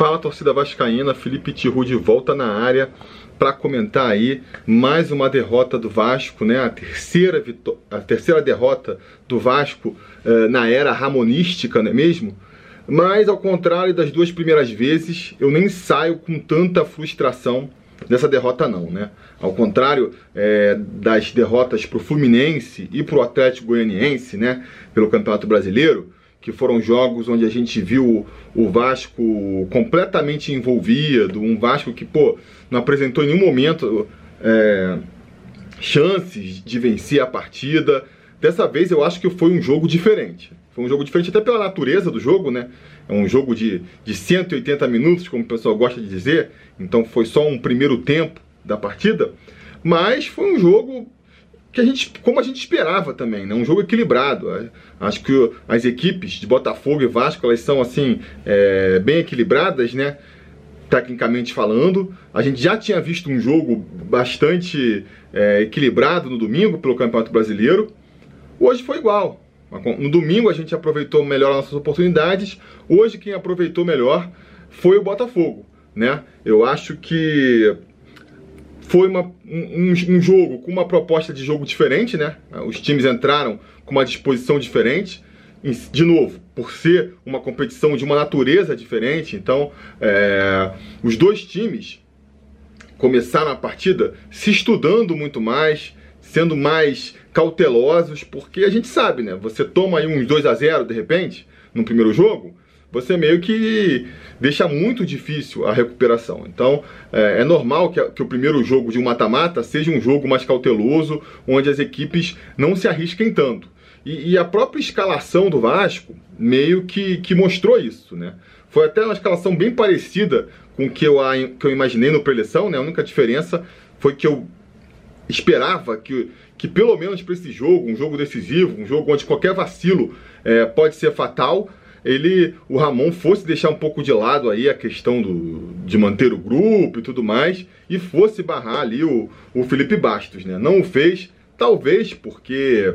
Fala torcida vascaína, Felipe Tiru de volta na área para comentar aí mais uma derrota do Vasco, né? A terceira, a terceira derrota do Vasco uh, na era ramonística, não é mesmo? Mas ao contrário das duas primeiras vezes, eu nem saio com tanta frustração dessa derrota não, né? Ao contrário é, das derrotas para o Fluminense e para o Atlético Goianiense, né? Pelo Campeonato Brasileiro, que foram jogos onde a gente viu o Vasco completamente envolvido, um Vasco que, pô, não apresentou em nenhum momento é, chances de vencer a partida. Dessa vez eu acho que foi um jogo diferente. Foi um jogo diferente até pela natureza do jogo, né? É um jogo de, de 180 minutos, como o pessoal gosta de dizer. Então foi só um primeiro tempo da partida. Mas foi um jogo que a gente, como a gente esperava também, né? um jogo equilibrado. Acho que as equipes de Botafogo e Vasco elas são assim é, bem equilibradas, né? Tecnicamente falando, a gente já tinha visto um jogo bastante é, equilibrado no domingo pelo Campeonato Brasileiro. Hoje foi igual. No domingo a gente aproveitou melhor as nossas oportunidades. Hoje quem aproveitou melhor foi o Botafogo, né? Eu acho que foi uma, um, um, jogo com uma proposta de jogo diferente, né? Os times entraram com uma disposição diferente. De novo, por ser uma competição de uma natureza diferente, então é, os dois times começaram a partida se estudando muito mais, sendo mais cautelosos, porque a gente sabe, né? Você toma aí uns 2 a 0 de repente, no primeiro jogo, você meio que deixa muito difícil a recuperação. Então é, é normal que, que, o primeiro jogo de um mata-mata seja um jogo mais cauteloso, onde as equipes não se arrisquem tanto. E, e, a própria escalação do Vasco meio que, que mostrou isso, né? Foi até uma escalação bem parecida com o que eu, que eu imaginei no preleção, né? A única diferença foi que eu esperava que, que pelo menos para esse jogo, um jogo decisivo, um jogo onde qualquer vacilo é, pode ser fatal, ele, o Ramon fosse deixar um pouco de lado aí a questão do, de manter o grupo e tudo mais, e fosse barrar ali o, o Felipe Bastos, né? Não o fez, talvez porque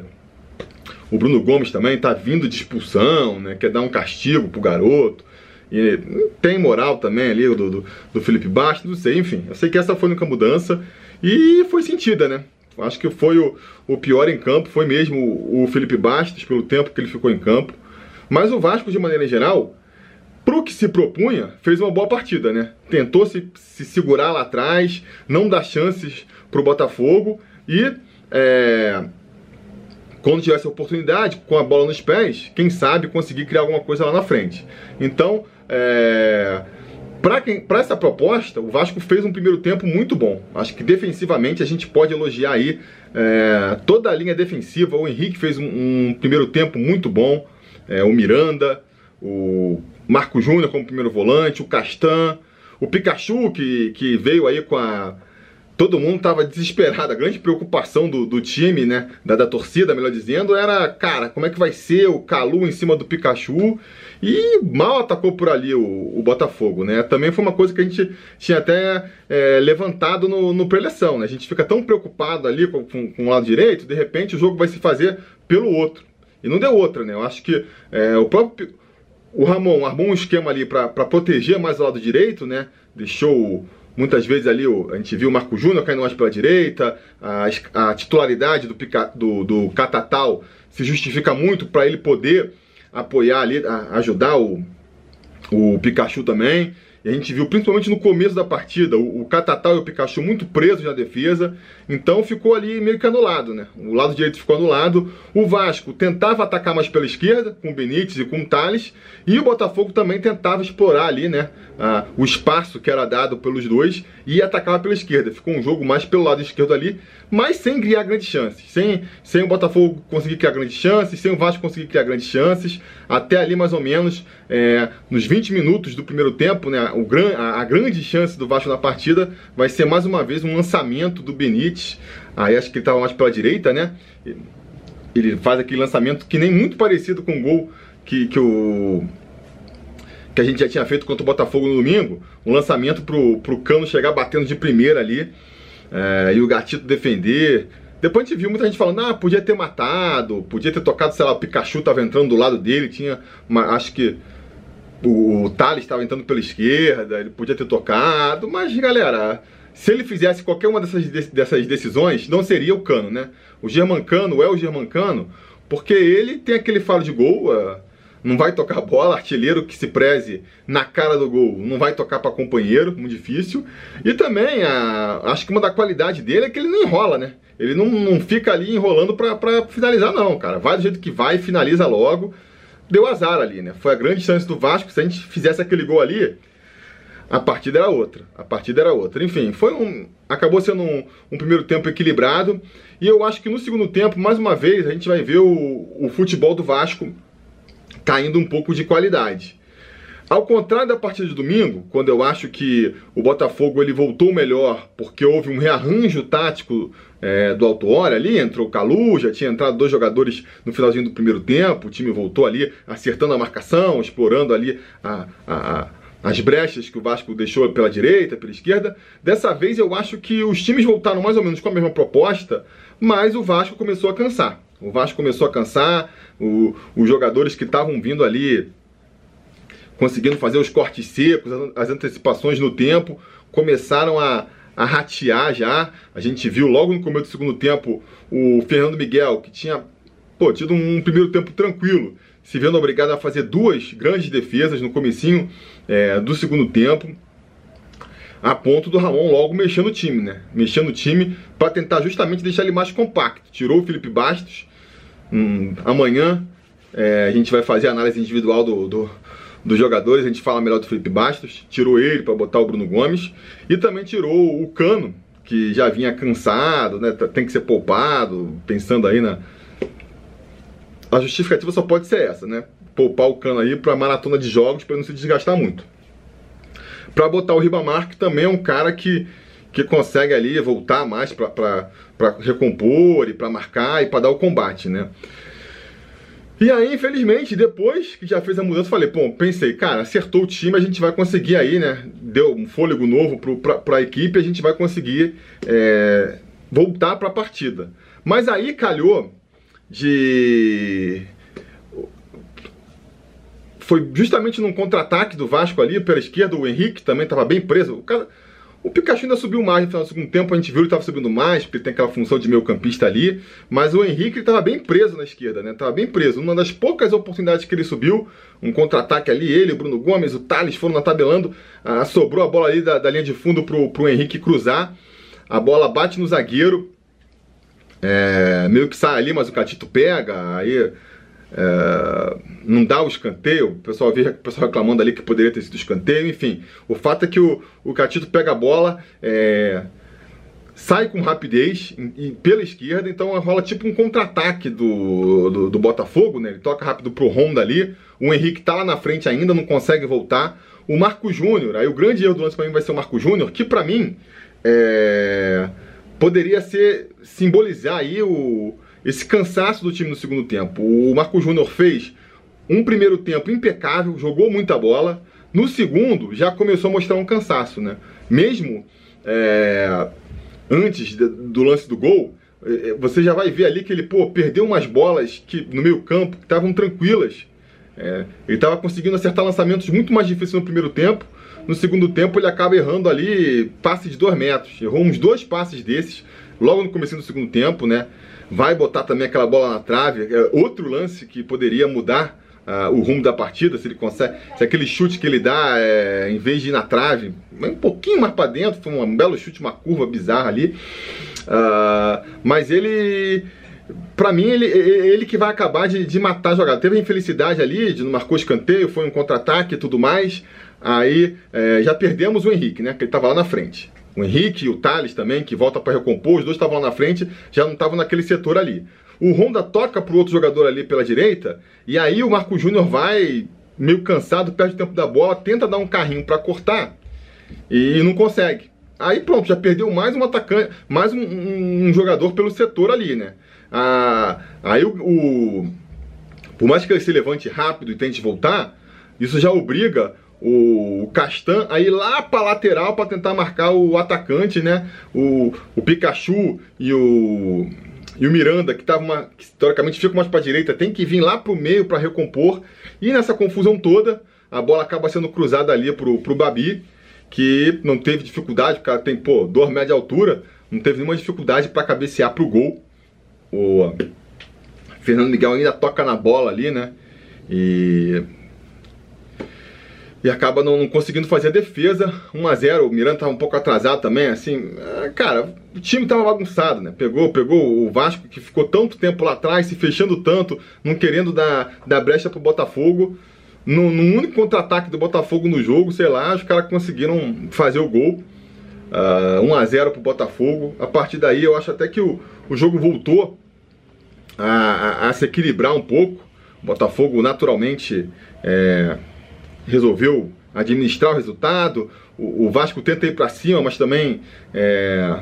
o Bruno Gomes também tá vindo de expulsão, né? Quer dar um castigo pro garoto. E tem moral também ali do, do, do Felipe Bastos, não sei, enfim. Eu sei que essa foi a única mudança e foi sentida, né? Acho que foi o, o pior em campo, foi mesmo o, o Felipe Bastos, pelo tempo que ele ficou em campo. Mas o Vasco, de maneira geral, pro que se propunha, fez uma boa partida, né? Tentou se, se segurar lá atrás, não dar chances pro Botafogo e é, quando tivesse a oportunidade, com a bola nos pés, quem sabe conseguir criar alguma coisa lá na frente. Então, é, para essa proposta, o Vasco fez um primeiro tempo muito bom. Acho que defensivamente a gente pode elogiar aí é, toda a linha defensiva. O Henrique fez um, um primeiro tempo muito bom é, o Miranda, o Marco Júnior como primeiro volante, o Castan, o Pikachu que, que veio aí com a. Todo mundo estava desesperado. A grande preocupação do, do time, né? Da, da torcida, melhor dizendo, era, cara, como é que vai ser o Calu em cima do Pikachu? E mal atacou por ali o, o Botafogo, né? Também foi uma coisa que a gente tinha até é, levantado no, no preleção, né? A gente fica tão preocupado ali com, com, com o lado direito, de repente o jogo vai se fazer pelo outro. E não deu outra, né? Eu acho que é, o próprio. O Ramon armou um esquema ali para proteger mais o lado direito, né? Deixou muitas vezes ali, a gente viu o Marco Júnior caindo mais pela direita, a, a titularidade do, do, do Catatal se justifica muito para ele poder apoiar ali, a, ajudar o, o Pikachu também. E a gente viu principalmente no começo da partida o, Catatal e o Pikachu muito presos na defesa, então ficou ali meio que anulado, né? O lado direito ficou anulado. O Vasco tentava atacar mais pela esquerda, com o Benítez e com o Thales, e o Botafogo também tentava explorar ali, né? Ah, o espaço que era dado pelos dois e atacava pela esquerda. Ficou um jogo mais pelo lado esquerdo ali, mas sem criar grandes chances. Sem, sem o Botafogo conseguir criar grandes chances, sem o Vasco conseguir criar grandes chances. Até ali, mais ou menos, é, nos 20 minutos do primeiro tempo, né? O gran, a, a grande chance do Vasco na partida vai ser mais uma vez um lançamento do Benítez. Aí acho que ele estava mais pela direita, né? Ele faz aquele lançamento que nem muito parecido com o gol que, que o que a gente já tinha feito contra o Botafogo no domingo, um lançamento pro, pro Cano chegar batendo de primeira ali, é, e o Gatito defender. Depois a gente viu muita gente falando, ah, podia ter matado, podia ter tocado, sei lá, o Pikachu tava entrando do lado dele, tinha, uma, acho que o, o Thales estava entrando pela esquerda, ele podia ter tocado, mas galera, se ele fizesse qualquer uma dessas, dessas decisões, não seria o Cano, né? O Germancano é o Germancano, porque ele tem aquele faro de gol, uh, não vai tocar bola, artilheiro que se preze na cara do gol, não vai tocar para companheiro, muito difícil. E também, uh, acho que uma da qualidade dele é que ele não enrola, né? Ele não, não fica ali enrolando para finalizar, não, cara. Vai do jeito que vai, finaliza logo. Deu azar ali, né? Foi a grande chance do Vasco. Se a gente fizesse aquele gol ali, a partida era outra. A partida era outra. Enfim, foi um. Acabou sendo um, um, primeiro tempo equilibrado. E eu acho que no segundo tempo, mais uma vez, a gente vai ver o, o futebol do Vasco caindo um pouco de qualidade. Ao contrário da partida de domingo, quando eu acho que o Botafogo ele voltou melhor porque houve um rearranjo tático é, do Autuori ali, entrou o Calu, já tinha entrado dois jogadores no finalzinho do primeiro tempo, o time voltou ali acertando a marcação, explorando ali a, a, a as brechas que o Vasco deixou pela direita, pela esquerda. Dessa vez eu acho que os times voltaram mais ou menos com a mesma proposta, mas o Vasco começou a cansar. O Vasco começou a cansar, o, os jogadores que estavam vindo ali conseguindo fazer os cortes secos, as antecipações no tempo, começaram a, a ratear já. A gente viu logo no começo do segundo tempo o Fernando Miguel, que tinha pô, tido um primeiro tempo tranquilo, se vendo obrigado a fazer duas grandes defesas no comecinho é, do segundo tempo, a ponto do Ramon logo mexendo o time, né? Mexendo o time para tentar justamente deixar ele mais compacto. Tirou o Felipe Bastos. Hum, amanhã é, a gente vai fazer a análise individual do, do, dos jogadores, a gente fala melhor do Felipe Bastos. Tirou ele para botar o Bruno Gomes. E também tirou o Cano, que já vinha cansado, né? Tem que ser poupado, pensando aí na, a justificativa só pode ser essa, né? Poupar o cano aí para maratona de jogos para não se desgastar muito. Para botar o Ribamar, que também é um cara que, que consegue ali voltar mais para recompor e para marcar e para dar o combate, né? E aí, infelizmente, depois que já fez a mudança, falei, pô, pensei, cara, acertou o time, a gente vai conseguir aí, né? Deu um fôlego novo para a equipe, a gente vai conseguir é, voltar para a partida. Mas aí calhou de foi justamente num contra-ataque do Vasco ali pela esquerda, o Henrique também estava bem preso. O, cara, o Pikachu ainda subiu mais no final do segundo tempo, a gente viu ele estava subindo mais, porque tem aquela função de meio campista ali, mas o Henrique estava bem preso na esquerda, né? Tava bem preso. Uma das poucas oportunidades que ele subiu, um contra-ataque ali, ele, o Bruno Gomes, o Thales foram na tabelando, ah, sobrou a bola ali da, da linha de fundo pro, pro Henrique cruzar. A bola bate no zagueiro, é, meio que sai ali, mas o Catito pega, aí é, não dá o escanteio, o pessoal vê o pessoal reclamando ali que poderia ter sido escanteio, enfim. O fato é que o, o Catito pega a bola, é, sai com rapidez e, pela esquerda, então rola tipo um contra-ataque do, do, do, Botafogo, né? Ele toca rápido pro Honda ali, o Henrique tá lá na frente ainda, não consegue voltar. O Marco Júnior, aí o grande erro do lance para mim vai ser o Marco Júnior, que para mim é poderia ser simbolizar aí o, esse cansaço do time no segundo tempo. O Marco Júnior fez um primeiro tempo impecável, jogou muita bola. No segundo, já começou a mostrar um cansaço, né? Mesmo é, antes de, do lance do gol, é, é, você já vai ver ali que ele pô, perdeu umas bolas que no meio campo que estavam tranquilas. É, ele estava conseguindo acertar lançamentos muito mais difíceis no primeiro tempo no segundo tempo ele acaba errando ali passe de dois metros. Errou uns dois passes desses, logo no começo do segundo tempo, né? Vai botar também aquela bola na trave. É outro lance que poderia mudar uh, o rumo da partida, se ele consegue. Se aquele chute que ele dá, é, em vez de ir na trave, um pouquinho mais para dentro, foi um belo chute, uma curva bizarra ali. Uh, mas ele para mim, ele, ele que vai acabar de, de matar a jogada. Teve a infelicidade ali, de não marcou escanteio, foi um contra-ataque e tudo mais. Aí é, já perdemos o Henrique, né? Que ele estava lá na frente. O Henrique e o Thales também, que volta para recompor, os dois estavam lá na frente, já não estavam naquele setor ali. O Honda toca para o outro jogador ali pela direita, e aí o Marco Júnior vai meio cansado, perde o tempo da bola, tenta dar um carrinho para cortar e não consegue. Aí pronto, já perdeu mais um atacante, mais um, um, um jogador pelo setor ali, né? Ah, aí o, o, por mais que ele se levante rápido e tente voltar, isso já obriga o Castan aí lá para lateral para tentar marcar o atacante, né? O, o Pikachu e o e o Miranda que tava que teoricamente fica mais para direita, tem que vir lá pro meio para recompor. E nessa confusão toda, a bola acaba sendo cruzada ali pro, pro Babi, que não teve dificuldade, o cara tem, pô, 2 metros de altura, não teve nenhuma dificuldade para cabecear pro gol. O Fernando Miguel ainda toca na bola ali, né? E e acaba não, não, conseguindo fazer a defesa. 1 a 0 o Miranda estava um pouco atrasado também, assim, é, cara, o time estava bagunçado, né? Pegou, pegou o Vasco que ficou tanto tempo lá atrás, se fechando tanto, não querendo dar, dar brecha pro Botafogo. No, no único contra-ataque do Botafogo no jogo, sei lá, os caras conseguiram fazer o gol. Uh, 1 a 0 pro Botafogo. A partir daí eu acho até que o, o jogo voltou a, a, a se equilibrar um pouco. O Botafogo naturalmente é, resolveu administrar o resultado. O, o Vasco tenta ir para cima, mas também é,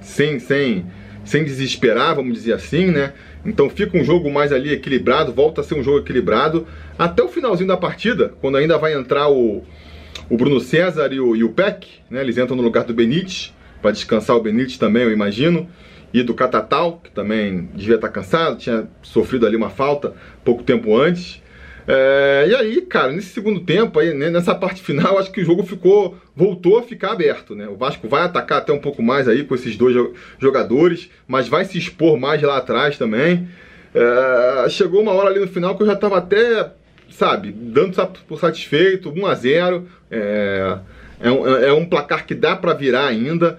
sem, sem, sem desesperar, vamos dizer assim, né? Então fica um jogo mais ali equilibrado, volta a ser um jogo equilibrado até o finalzinho da partida, quando ainda vai entrar o, o Bruno César e o, e o Peck, né? Eles entram no lugar do Benítez, para descansar o Benítez também, eu imagino. E do Catatal, que também devia estar cansado, tinha sofrido ali uma falta pouco tempo antes. É, e aí, cara, nesse segundo tempo, aí, né, nessa parte final, acho que o jogo ficou. voltou a ficar aberto, né? O Vasco vai atacar até um pouco mais aí com esses dois jogadores, mas vai se expor mais lá atrás também. É, chegou uma hora ali no final que eu já tava até, sabe, dando por satisfeito, 1 a 0 é, é, um, é um placar que dá para virar ainda.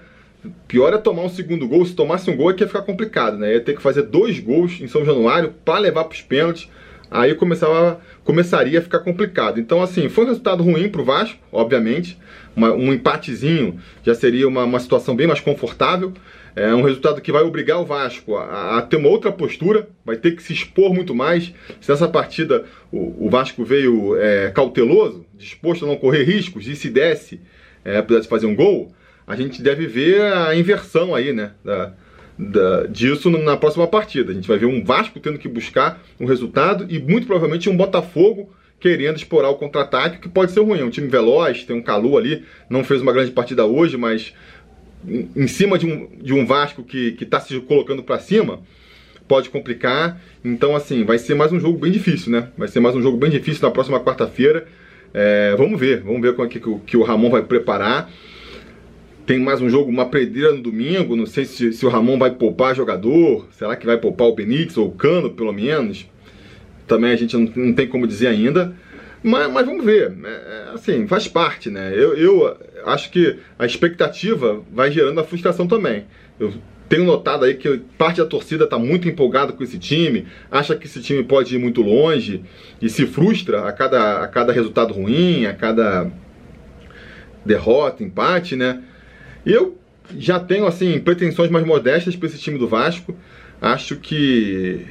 Pior é tomar um segundo gol. Se tomasse um gol, é que ia ficar complicado, né? Ia ter que fazer dois gols em São Januário para levar para os pênaltis aí começava, começaria a ficar complicado. Então, assim, foi um resultado ruim para o Vasco, obviamente. Uma, um empatezinho já seria uma, uma situação bem mais confortável. É um resultado que vai obrigar o Vasco a, a, ter uma outra postura, vai ter que se expor muito mais. Se nessa partida o, o Vasco veio é, cauteloso, disposto a não correr riscos, e se desse, é, pudesse fazer um gol, a gente deve ver a inversão aí, né? Da, da, disso na próxima partida. A gente vai ver um Vasco tendo que buscar um resultado e muito provavelmente um Botafogo querendo explorar o contra-ataque, que pode ser ruim. É um time veloz, tem um Calu ali, não fez uma grande partida hoje, mas em cima de um, de um Vasco que está se colocando para cima, pode complicar. Então, assim, vai ser mais um jogo bem difícil, né? Vai ser mais um jogo bem difícil na próxima quarta-feira. É, vamos ver, vamos ver como é que, que o Ramon vai preparar. Tem mais um jogo, uma pedreira no domingo. Não sei se, se o Ramon vai poupar jogador. Será que vai poupar o Benítez ou o Cano, pelo menos? Também a gente não, não tem como dizer ainda. Mas, mas vamos ver. É, é, assim, faz parte, né? Eu, eu acho que a expectativa vai gerando a frustração também. Eu tenho notado aí que parte da torcida está muito empolgada com esse time, acha que esse time pode ir muito longe e se frustra a cada, a cada resultado ruim, a cada derrota, empate, né? Eu já tenho assim pretensões mais modestas para esse time do Vasco. Acho que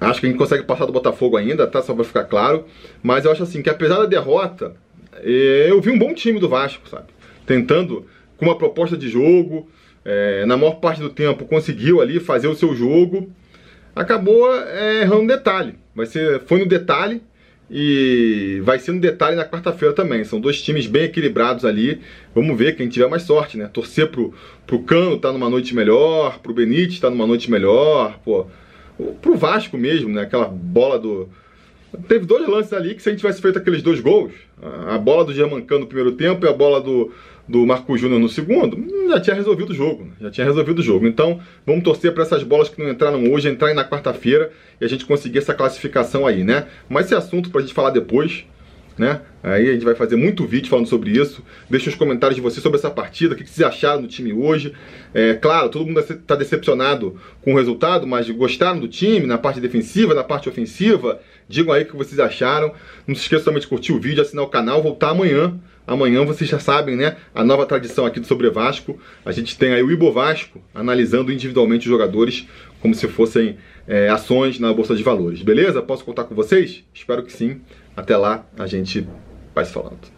acho que a gente consegue passar do Botafogo ainda, tá? Só para ficar claro. Mas eu acho assim que apesar da derrota, eh, eu vi um bom time do Vasco, sabe? Tentando com uma proposta de jogo, é, na maior parte do tempo conseguiu ali fazer o seu jogo. Acabou é, errando detalhe. Vai ser, foi no detalhe e vai ser um detalhe na quarta-feira também. São dois times bem equilibrados ali. Vamos ver quem tiver mais sorte, né? Torcer pro, pro Cano tá numa noite melhor, pro Benítez tá numa noite melhor, pô. Pro Vasco mesmo, né? Aquela bola do. Teve dois lances ali que se a gente tivesse feito aqueles dois gols, a bola do Germancano no primeiro tempo e a bola do, do Marco Júnior no segundo, já tinha resolvido o jogo. Né? Já tinha resolvido o jogo. Então, vamos torcer para essas bolas que não entraram hoje entrarem na quarta-feira e a gente conseguir essa classificação aí, né? Mas esse assunto para a gente falar depois, né? Aí a gente vai fazer muito vídeo falando sobre isso. Deixa os comentários de vocês sobre essa partida, o que vocês acharam do time hoje. É claro, todo mundo está decepcionado com o resultado, mas gostaram do time, na parte defensiva, na parte ofensiva. Digam aí o que vocês acharam. Não se esqueçam também de curtir o vídeo, assinar o canal, voltar amanhã Amanhã vocês já sabem, né? A nova tradição aqui do Sobre Vasco. A gente tem aí o Ibo Vasco analisando individualmente os jogadores como se fossem é, ações na Bolsa de Valores. Beleza? Posso contar com vocês? Espero que sim. Até lá, a gente vai se falando.